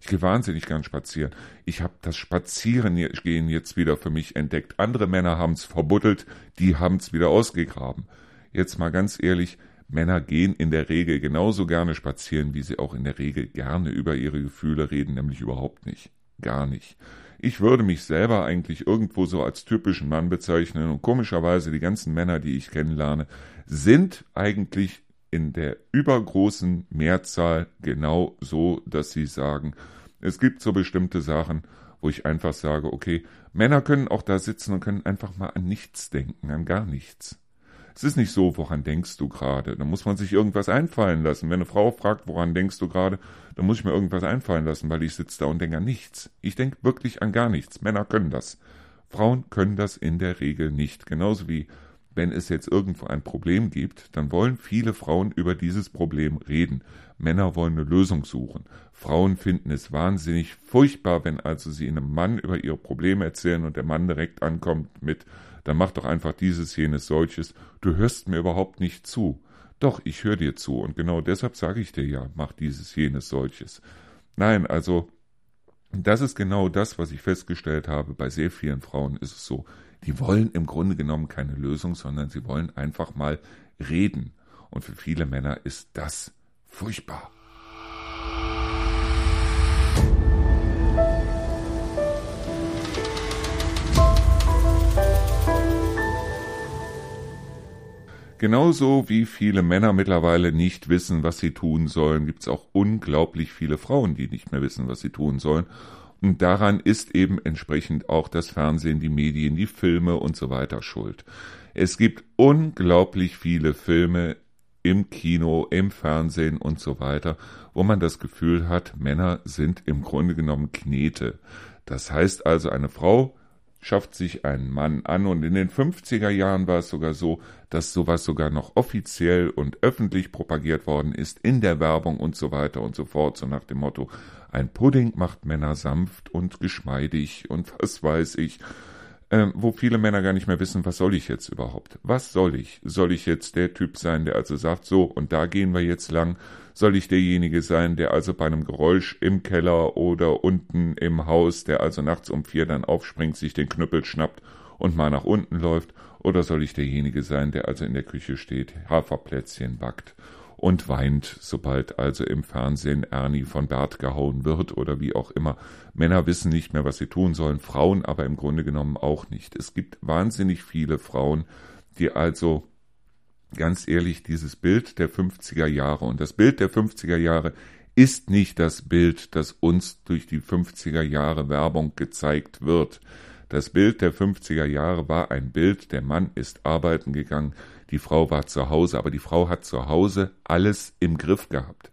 ich gehe wahnsinnig gern spazieren. Ich habe das Spazierengehen jetzt wieder für mich entdeckt. Andere Männer haben es verbuddelt, die haben es wieder ausgegraben. Jetzt mal ganz ehrlich, Männer gehen in der Regel genauso gerne spazieren, wie sie auch in der Regel gerne über ihre Gefühle reden, nämlich überhaupt nicht. Gar nicht. Ich würde mich selber eigentlich irgendwo so als typischen Mann bezeichnen und komischerweise die ganzen Männer, die ich kennenlerne, sind eigentlich in der übergroßen Mehrzahl genau so, dass sie sagen, es gibt so bestimmte Sachen, wo ich einfach sage, okay, Männer können auch da sitzen und können einfach mal an nichts denken, an gar nichts. Es ist nicht so, woran denkst du gerade? Da muss man sich irgendwas einfallen lassen. Wenn eine Frau fragt, woran denkst du gerade, dann muss ich mir irgendwas einfallen lassen, weil ich sitze da und denke an nichts. Ich denke wirklich an gar nichts. Männer können das. Frauen können das in der Regel nicht. Genauso wie wenn es jetzt irgendwo ein Problem gibt, dann wollen viele Frauen über dieses Problem reden. Männer wollen eine Lösung suchen. Frauen finden es wahnsinnig furchtbar, wenn also sie einem Mann über ihre Probleme erzählen und der Mann direkt ankommt mit, dann mach doch einfach dieses, jenes, solches. Du hörst mir überhaupt nicht zu. Doch, ich höre dir zu und genau deshalb sage ich dir ja, mach dieses, jenes, solches. Nein, also das ist genau das, was ich festgestellt habe. Bei sehr vielen Frauen ist es so, die wollen im Grunde genommen keine Lösung, sondern sie wollen einfach mal reden. Und für viele Männer ist das furchtbar. Genauso wie viele Männer mittlerweile nicht wissen, was sie tun sollen, gibt es auch unglaublich viele Frauen, die nicht mehr wissen, was sie tun sollen. Und daran ist eben entsprechend auch das Fernsehen, die Medien, die Filme und so weiter schuld. Es gibt unglaublich viele Filme im Kino, im Fernsehen und so weiter, wo man das Gefühl hat, Männer sind im Grunde genommen Knete. Das heißt also, eine Frau schafft sich einen Mann an und in den 50er Jahren war es sogar so, dass sowas sogar noch offiziell und öffentlich propagiert worden ist in der Werbung und so weiter und so fort, so nach dem Motto, ein Pudding macht Männer sanft und geschmeidig und [laughs] was weiß ich, äh, wo viele Männer gar nicht mehr wissen, was soll ich jetzt überhaupt? Was soll ich? Soll ich jetzt der Typ sein, der also sagt, so, und da gehen wir jetzt lang? Soll ich derjenige sein, der also bei einem Geräusch im Keller oder unten im Haus, der also nachts um vier dann aufspringt, sich den Knüppel schnappt und mal nach unten läuft? Oder soll ich derjenige sein, der also in der Küche steht, Haferplätzchen backt und weint, sobald also im Fernsehen Ernie von Bert gehauen wird oder wie auch immer. Männer wissen nicht mehr, was sie tun sollen, Frauen aber im Grunde genommen auch nicht. Es gibt wahnsinnig viele Frauen, die also ganz ehrlich dieses Bild der 50er Jahre und das Bild der 50er Jahre ist nicht das Bild, das uns durch die 50er Jahre Werbung gezeigt wird. Das Bild der 50er Jahre war ein Bild, der Mann ist arbeiten gegangen, die Frau war zu Hause, aber die Frau hat zu Hause alles im Griff gehabt.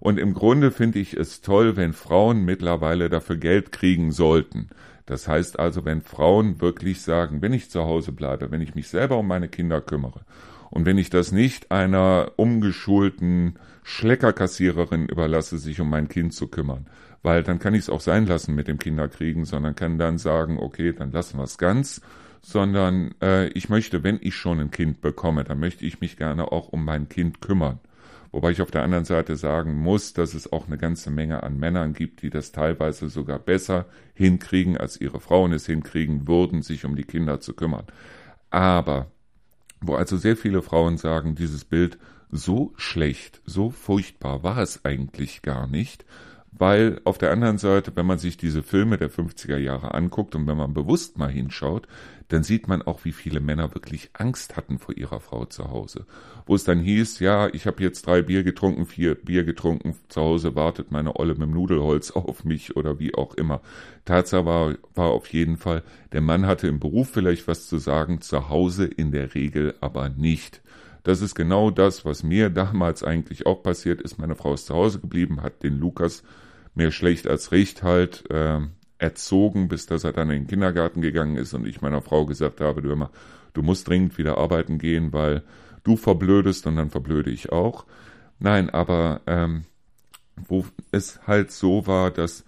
Und im Grunde finde ich es toll, wenn Frauen mittlerweile dafür Geld kriegen sollten. Das heißt also, wenn Frauen wirklich sagen, wenn ich zu Hause bleibe, wenn ich mich selber um meine Kinder kümmere und wenn ich das nicht einer umgeschulten Schleckerkassiererin überlasse, sich um mein Kind zu kümmern, weil dann kann ich es auch sein lassen mit dem Kinderkriegen, sondern kann dann sagen, okay, dann lassen wir es ganz, sondern äh, ich möchte, wenn ich schon ein Kind bekomme, dann möchte ich mich gerne auch um mein Kind kümmern. Wobei ich auf der anderen Seite sagen muss, dass es auch eine ganze Menge an Männern gibt, die das teilweise sogar besser hinkriegen, als ihre Frauen es hinkriegen würden, sich um die Kinder zu kümmern. Aber wo also sehr viele Frauen sagen, dieses Bild so schlecht, so furchtbar war es eigentlich gar nicht, weil auf der anderen Seite, wenn man sich diese Filme der 50er Jahre anguckt und wenn man bewusst mal hinschaut, dann sieht man auch, wie viele Männer wirklich Angst hatten vor ihrer Frau zu Hause. Wo es dann hieß, ja, ich habe jetzt drei Bier getrunken, vier Bier getrunken, zu Hause wartet meine Olle mit dem Nudelholz [laughs] auf mich oder wie auch immer. Tatsache war, war auf jeden Fall, der Mann hatte im Beruf vielleicht was zu sagen, zu Hause in der Regel aber nicht. Das ist genau das, was mir damals eigentlich auch passiert ist. Meine Frau ist zu Hause geblieben, hat den Lukas mehr schlecht als recht halt äh, erzogen, bis dass er dann in den Kindergarten gegangen ist und ich meiner Frau gesagt habe, du immer, du musst dringend wieder arbeiten gehen, weil du verblödest und dann verblöde ich auch. Nein, aber ähm, wo es halt so war, dass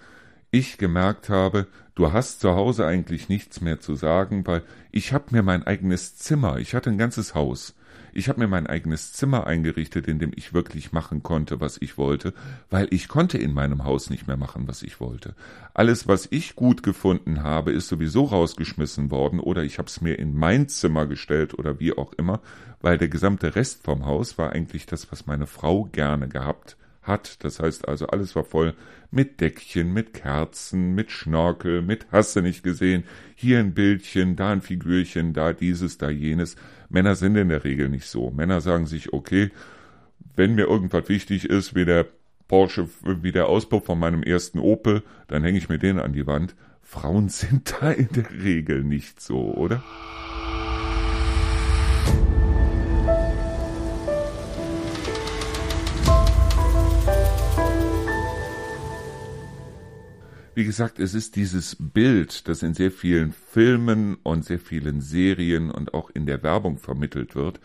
ich gemerkt habe, du hast zu Hause eigentlich nichts mehr zu sagen, weil ich habe mir mein eigenes Zimmer, ich hatte ein ganzes Haus, ich habe mir mein eigenes Zimmer eingerichtet, in dem ich wirklich machen konnte, was ich wollte, weil ich konnte in meinem Haus nicht mehr machen, was ich wollte. Alles, was ich gut gefunden habe, ist sowieso rausgeschmissen worden oder ich habe es mir in mein Zimmer gestellt oder wie auch immer, weil der gesamte Rest vom Haus war eigentlich das, was meine Frau gerne gehabt hat. Das heißt also, alles war voll mit Deckchen, mit Kerzen, mit Schnorkel, mit Hasse nicht gesehen. Hier ein Bildchen, da ein Figürchen, da dieses, da jenes. Männer sind in der Regel nicht so. Männer sagen sich, okay, wenn mir irgendwas wichtig ist, wie der Porsche, wie der Auspuff von meinem ersten Opel, dann hänge ich mir den an die Wand. Frauen [laughs] sind da in der Regel nicht so, oder? Wie gesagt, es ist dieses Bild, das in sehr vielen Filmen und sehr vielen Serien und auch in der Werbung vermittelt wird,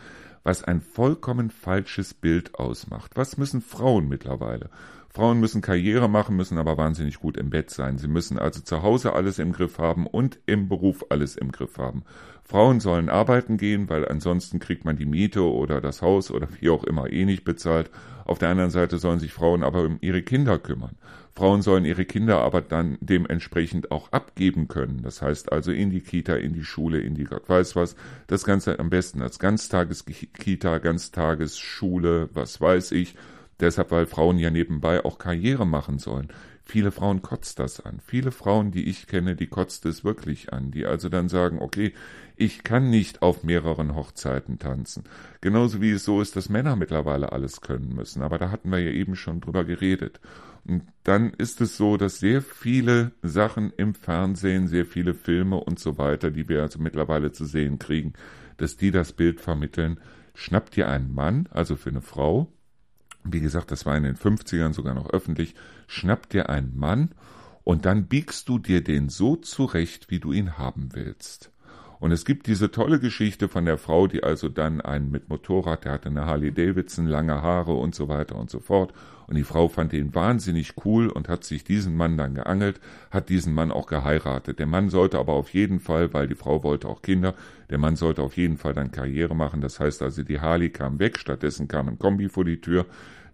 was ein vollkommen falsches Bild ausmacht. Was müssen Frauen mittlerweile? Frauen müssen Karriere machen, müssen aber wahnsinnig gut im Bett sein. Sie müssen also zu Hause alles im Griff haben und im Beruf alles im Griff haben. Frauen sollen arbeiten gehen, weil ansonsten kriegt man die Miete oder das Haus oder wie auch immer eh nicht bezahlt. Auf der anderen Seite sollen sich Frauen aber um ihre Kinder kümmern. Frauen sollen ihre Kinder aber dann dementsprechend auch abgeben können. Das heißt also in die Kita, in die Schule, in die Gott weiß was. Das Ganze am besten als Ganztageskita, Ganztagesschule, was weiß ich. Deshalb, weil Frauen ja nebenbei auch Karriere machen sollen. Viele Frauen kotzt das an. Viele Frauen, die ich kenne, die kotzt es wirklich an. Die also dann sagen, okay, ich kann nicht auf mehreren Hochzeiten tanzen. Genauso wie es so ist, dass Männer mittlerweile alles können müssen. Aber da hatten wir ja eben schon drüber geredet. Und dann ist es so, dass sehr viele Sachen im Fernsehen, sehr viele Filme und so weiter, die wir also mittlerweile zu sehen kriegen, dass die das Bild vermitteln, schnappt dir einen Mann, also für eine Frau, wie gesagt, das war in den 50ern sogar noch öffentlich, schnappt dir einen Mann und dann biegst du dir den so zurecht, wie du ihn haben willst. Und es gibt diese tolle Geschichte von der Frau, die also dann einen mit Motorrad, der hatte eine Harley Davidson, lange Haare und so weiter und so fort. Und die Frau fand ihn wahnsinnig cool und hat sich diesen Mann dann geangelt, hat diesen Mann auch geheiratet. Der Mann sollte aber auf jeden Fall, weil die Frau wollte auch Kinder, der Mann sollte auf jeden Fall dann Karriere machen. Das heißt also, die Harley kam weg, stattdessen kam ein Kombi vor die Tür.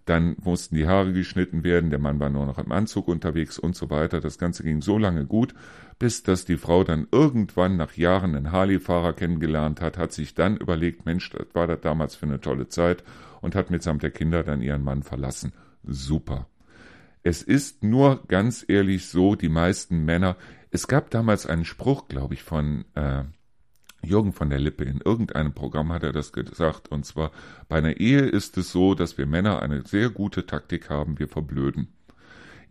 Dann mussten die Haare geschnitten werden, der Mann war nur noch im Anzug unterwegs und so weiter. Das Ganze ging so lange gut, bis dass die Frau dann irgendwann nach Jahren einen Harley-Fahrer kennengelernt hat, hat sich dann überlegt, Mensch, das war das damals für eine tolle Zeit und hat mitsamt der Kinder dann ihren Mann verlassen. Super. Es ist nur ganz ehrlich so, die meisten Männer, es gab damals einen Spruch, glaube ich, von äh, Jürgen von der Lippe, in irgendeinem Programm hat er das gesagt, und zwar, bei einer Ehe ist es so, dass wir Männer eine sehr gute Taktik haben, wir verblöden.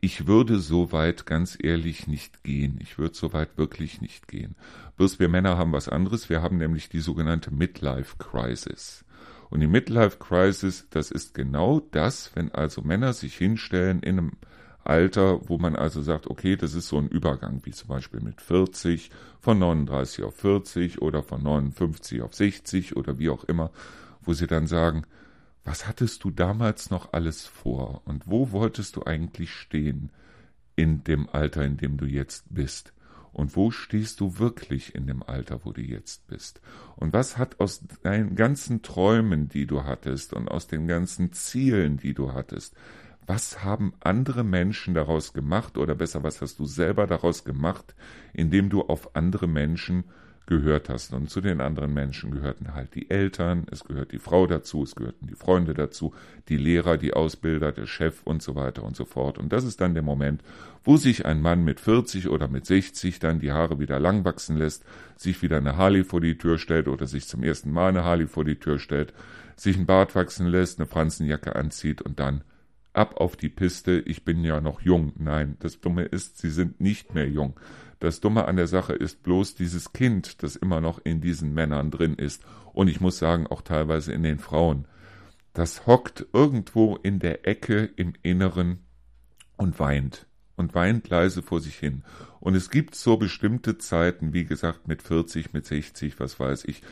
Ich würde so weit ganz ehrlich nicht gehen. Ich würde so weit wirklich nicht gehen. Bloß wir Männer haben was anderes. Wir haben nämlich die sogenannte Midlife Crisis. Und die Midlife Crisis, das ist genau das, wenn also Männer sich hinstellen in einem Alter, wo man also sagt, okay, das ist so ein Übergang, wie zum Beispiel mit 40, von 39 auf 40 oder von 59 auf 60 oder wie auch immer, wo sie dann sagen, was hattest du damals noch alles vor und wo wolltest du eigentlich stehen in dem Alter, in dem du jetzt bist? Und wo stehst du wirklich in dem Alter, wo du jetzt bist? Und was hat aus deinen ganzen Träumen, die du hattest und aus den ganzen Zielen, die du hattest, was haben andere Menschen daraus gemacht oder besser, was hast du selber daraus gemacht, indem du auf andere Menschen gehört hast. Und zu den anderen Menschen gehörten halt die Eltern, es gehört die Frau dazu, es gehörten die Freunde dazu, die Lehrer, die Ausbilder, der Chef und so weiter und so fort. Und das ist dann der Moment, wo sich ein Mann mit 40 oder mit 60 dann die Haare wieder lang wachsen lässt, sich wieder eine Harley vor die Tür stellt oder sich zum ersten Mal eine Harley vor die Tür stellt, sich ein Bart wachsen lässt, eine Franzenjacke anzieht und dann ab auf die Piste, ich bin ja noch jung. Nein, das Dumme ist, sie sind nicht mehr jung. Das Dumme an der Sache ist bloß dieses Kind, das immer noch in diesen Männern drin ist. Und ich muss sagen, auch teilweise in den Frauen. Das hockt irgendwo in der Ecke im Inneren und weint. Und weint leise vor sich hin. Und es gibt so bestimmte Zeiten, wie gesagt, mit 40, mit 60, was weiß ich,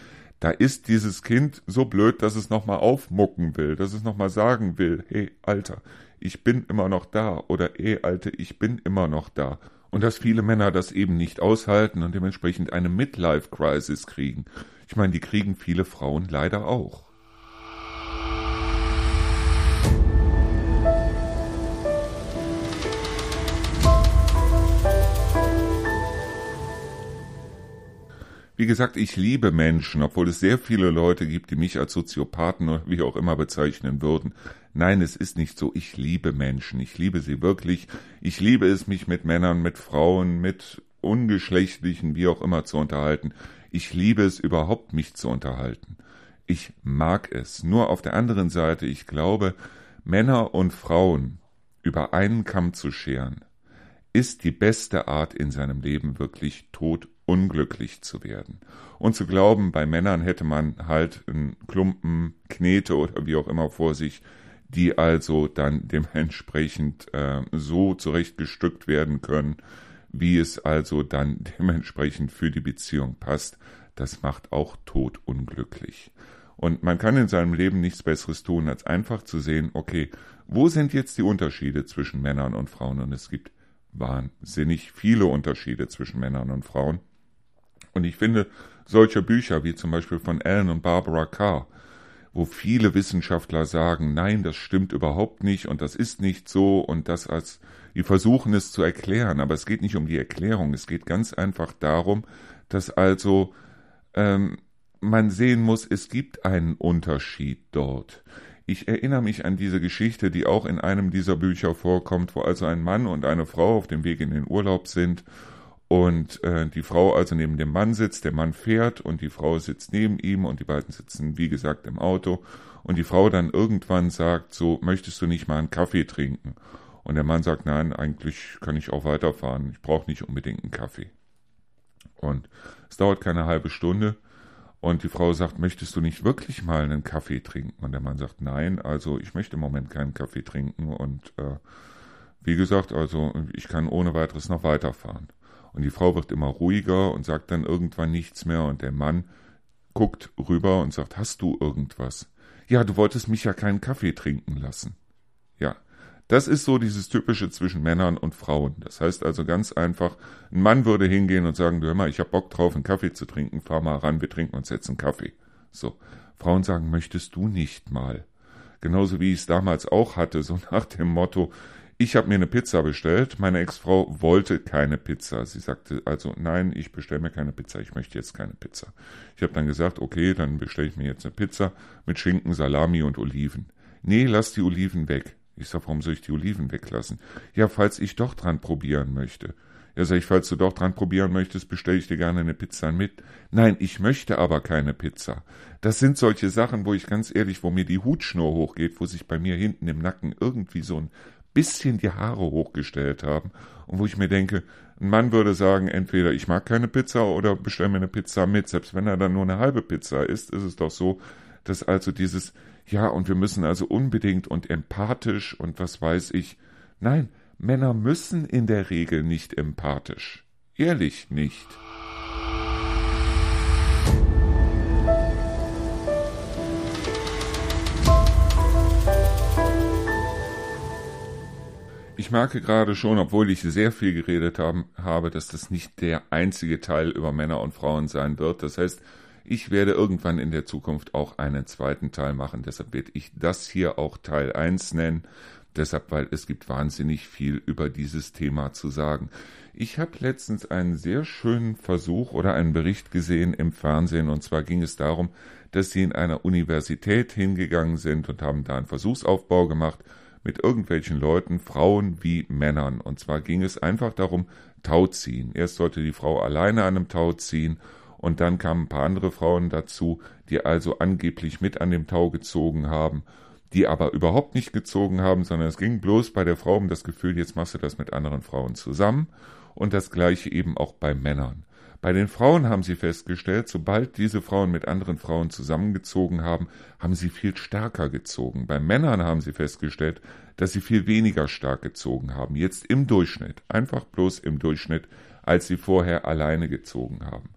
da ist dieses Kind so blöd, dass es nochmal aufmucken will, dass es nochmal sagen will, hey, Alter, ich bin immer noch da oder hey, Alte, ich bin immer noch da. Und dass viele Männer das eben nicht aushalten und dementsprechend eine Midlife-Crisis kriegen. Ich meine, die kriegen viele Frauen leider auch. Wie gesagt, ich liebe Menschen, obwohl es sehr viele Leute gibt, die mich als Soziopathen oder wie auch immer bezeichnen würden. Nein, es ist nicht so. Ich liebe Menschen. Ich liebe sie wirklich. Ich liebe es, mich mit Männern, mit Frauen, mit Ungeschlechtlichen, wie auch immer zu unterhalten. Ich liebe es überhaupt, mich zu unterhalten. Ich mag es. Nur auf der anderen Seite, ich glaube, Männer und Frauen über einen Kamm zu scheren, ist die beste Art in seinem Leben wirklich tot unglücklich zu werden. Und zu glauben, bei Männern hätte man halt einen Klumpen Knete oder wie auch immer vor sich, die also dann dementsprechend äh, so zurechtgestückt werden können, wie es also dann [laughs] dementsprechend für die Beziehung passt, das macht auch tot unglücklich. Und man kann in seinem Leben nichts Besseres tun, als einfach zu sehen, okay, wo sind jetzt die Unterschiede zwischen Männern und Frauen? Und es gibt wahnsinnig viele Unterschiede zwischen Männern und Frauen. Und ich finde, solche Bücher wie zum Beispiel von Alan und Barbara Carr, wo viele Wissenschaftler sagen, nein, das stimmt überhaupt nicht und das ist nicht so und das als, die versuchen es zu erklären, aber es geht nicht um die Erklärung, es geht ganz einfach darum, dass also ähm, man sehen muss, es gibt einen Unterschied dort. Ich erinnere mich an diese Geschichte, die auch in einem dieser Bücher vorkommt, wo also ein Mann und eine Frau auf dem Weg in den Urlaub sind und äh, die Frau also neben dem Mann sitzt, der Mann fährt und die Frau sitzt neben ihm und die beiden sitzen, wie gesagt, im Auto und die Frau dann irgendwann sagt so, möchtest du nicht mal einen Kaffee trinken? Und der Mann sagt, nein, eigentlich kann ich auch weiterfahren, ich brauche nicht unbedingt einen Kaffee. Und es dauert keine halbe Stunde und die Frau sagt, möchtest du nicht wirklich mal einen Kaffee trinken? Und der Mann sagt, nein, also ich möchte im Moment keinen Kaffee trinken und äh, wie gesagt, also ich kann ohne weiteres noch weiterfahren. Und die Frau wird immer ruhiger und sagt dann irgendwann nichts mehr und der Mann guckt rüber und sagt, hast du irgendwas? Ja, du wolltest mich ja keinen Kaffee trinken lassen. Ja, das ist so dieses typische zwischen Männern und Frauen. Das heißt also ganz einfach, ein Mann würde hingehen und sagen, du hör mal, ich hab Bock drauf, einen Kaffee zu trinken, fahr mal ran, wir trinken uns jetzt einen Kaffee. So. Frauen sagen, möchtest du nicht mal? Genauso wie ich es damals auch hatte, so nach dem Motto, ich habe mir eine Pizza bestellt. Meine Ex-Frau wollte keine Pizza. Sie sagte also, nein, ich bestelle mir keine Pizza. Ich möchte jetzt keine Pizza. Ich habe dann gesagt, okay, dann bestelle ich mir jetzt eine Pizza mit Schinken, Salami und Oliven. Nee, lass die Oliven weg. Ich sag, warum soll ich die Oliven weglassen? Ja, falls ich doch dran probieren möchte. Ja, sag ich, falls du doch dran probieren möchtest, bestelle ich dir gerne eine Pizza mit. Nein, ich möchte aber keine Pizza. Das sind solche Sachen, wo ich ganz ehrlich, wo mir die Hutschnur hochgeht, wo sich bei mir hinten im Nacken irgendwie so ein bisschen die Haare hochgestellt haben und wo ich mir denke, ein Mann würde sagen, entweder ich mag keine Pizza oder bestell mir eine Pizza mit. Selbst wenn er dann nur eine halbe Pizza isst, ist es doch so, dass also dieses, ja, und wir müssen also unbedingt und empathisch und was weiß ich. Nein, Männer müssen in der Regel nicht empathisch. Ehrlich nicht. Ich merke gerade schon, obwohl ich sehr viel geredet haben, habe, dass das nicht der einzige Teil über Männer und Frauen sein wird. Das heißt, ich werde irgendwann in der Zukunft auch einen zweiten Teil machen. Deshalb werde ich das hier auch Teil 1 nennen. Deshalb, weil es gibt wahnsinnig viel über dieses Thema zu sagen. Ich habe letztens einen sehr schönen Versuch oder einen Bericht gesehen im Fernsehen und zwar ging es darum, dass sie in einer Universität hingegangen sind und haben da einen Versuchsaufbau gemacht mit irgendwelchen Leuten, Frauen wie Männern. Und zwar ging es einfach darum, Tau ziehen. Erst sollte die Frau alleine an einem Tau ziehen und dann kamen ein paar andere Frauen dazu, die also angeblich mit an dem Tau gezogen haben, die aber überhaupt nicht gezogen haben, sondern es ging bloß bei der Frau um das Gefühl, jetzt machst du das mit anderen Frauen zusammen und das gleiche eben auch bei Männern. Bei den Frauen haben sie festgestellt, sobald diese Frauen mit anderen Frauen zusammengezogen haben, haben sie viel stärker gezogen. Bei Männern haben sie festgestellt, dass sie viel weniger stark gezogen haben. Jetzt im Durchschnitt, einfach bloß im Durchschnitt, als sie vorher alleine gezogen haben.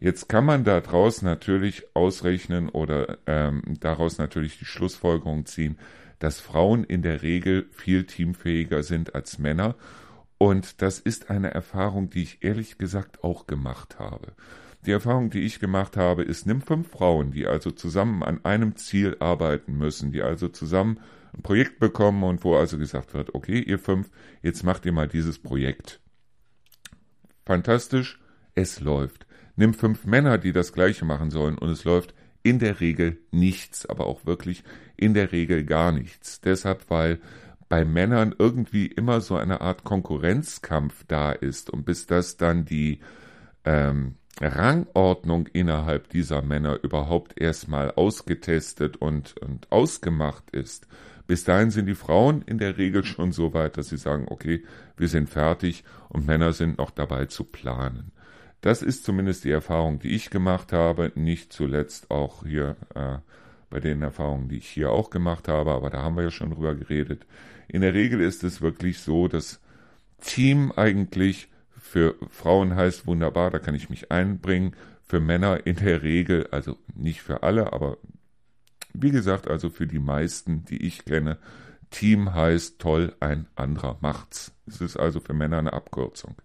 Jetzt kann man daraus natürlich ausrechnen oder ähm, daraus natürlich die Schlussfolgerung ziehen, dass Frauen in der Regel viel teamfähiger sind als Männer und das ist eine Erfahrung, die ich ehrlich gesagt auch gemacht habe. Die Erfahrung, die ich gemacht habe, ist, nimm fünf Frauen, die also zusammen an einem Ziel arbeiten müssen, die also zusammen ein Projekt bekommen und wo also gesagt wird, okay, ihr fünf, jetzt macht ihr mal dieses Projekt. Fantastisch, es läuft. Nimm fünf Männer, die das gleiche machen sollen und es läuft in der Regel nichts, aber auch wirklich in der Regel gar nichts. Deshalb, weil bei Männern irgendwie immer so eine Art Konkurrenzkampf da ist und bis das dann die ähm, Rangordnung innerhalb dieser Männer überhaupt erstmal ausgetestet und, und ausgemacht ist, bis dahin sind die Frauen in der Regel schon so weit, dass sie sagen, okay, wir sind fertig und Männer sind noch dabei zu planen. Das ist zumindest die Erfahrung, die ich gemacht habe, nicht zuletzt auch hier äh, bei den Erfahrungen, die ich hier auch gemacht habe, aber da haben wir ja schon drüber geredet. In der Regel ist es wirklich so, dass Team eigentlich für Frauen heißt wunderbar, da kann ich mich einbringen. Für Männer in der Regel, also nicht für alle, aber Wie gesagt, also für die meisten, die ich kenne, Team heißt toll, ein anderer macht's. Es ist also für Männer eine Abkürzung.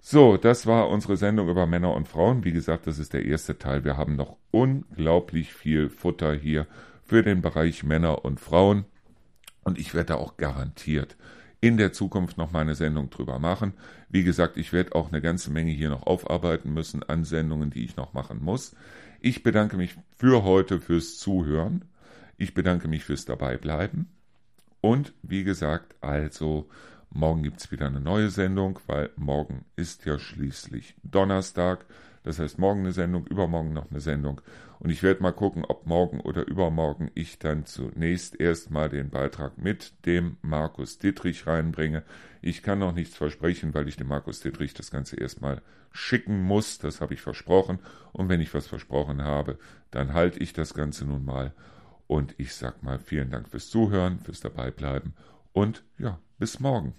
So, das war unsere Sendung über Männer und Frauen. Wie gesagt, das ist der erste Teil. Wir haben noch unglaublich viel Futter hier für den Bereich Männer und Frauen. Und ich werde da auch garantiert in der Zukunft noch mal eine Sendung drüber machen. Wie gesagt, ich werde auch eine ganze Menge hier noch aufarbeiten müssen an Sendungen, die ich noch machen muss. Ich bedanke mich für heute fürs Zuhören. Ich bedanke mich fürs Dabeibleiben. Und wie gesagt, also Morgen gibt es wieder eine neue Sendung, weil morgen ist ja schließlich Donnerstag. Das heißt, morgen eine Sendung, übermorgen noch eine Sendung. Und ich werde mal gucken, ob morgen oder übermorgen ich dann zunächst erstmal den Beitrag mit dem Markus Dittrich reinbringe. Ich kann noch nichts versprechen, weil ich dem Markus Dittrich das Ganze erstmal schicken muss. Das habe ich versprochen. Und wenn ich was versprochen habe, dann halte ich das Ganze nun mal. Und ich sag mal vielen Dank fürs Zuhören, fürs Dabeibleiben und ja, bis morgen.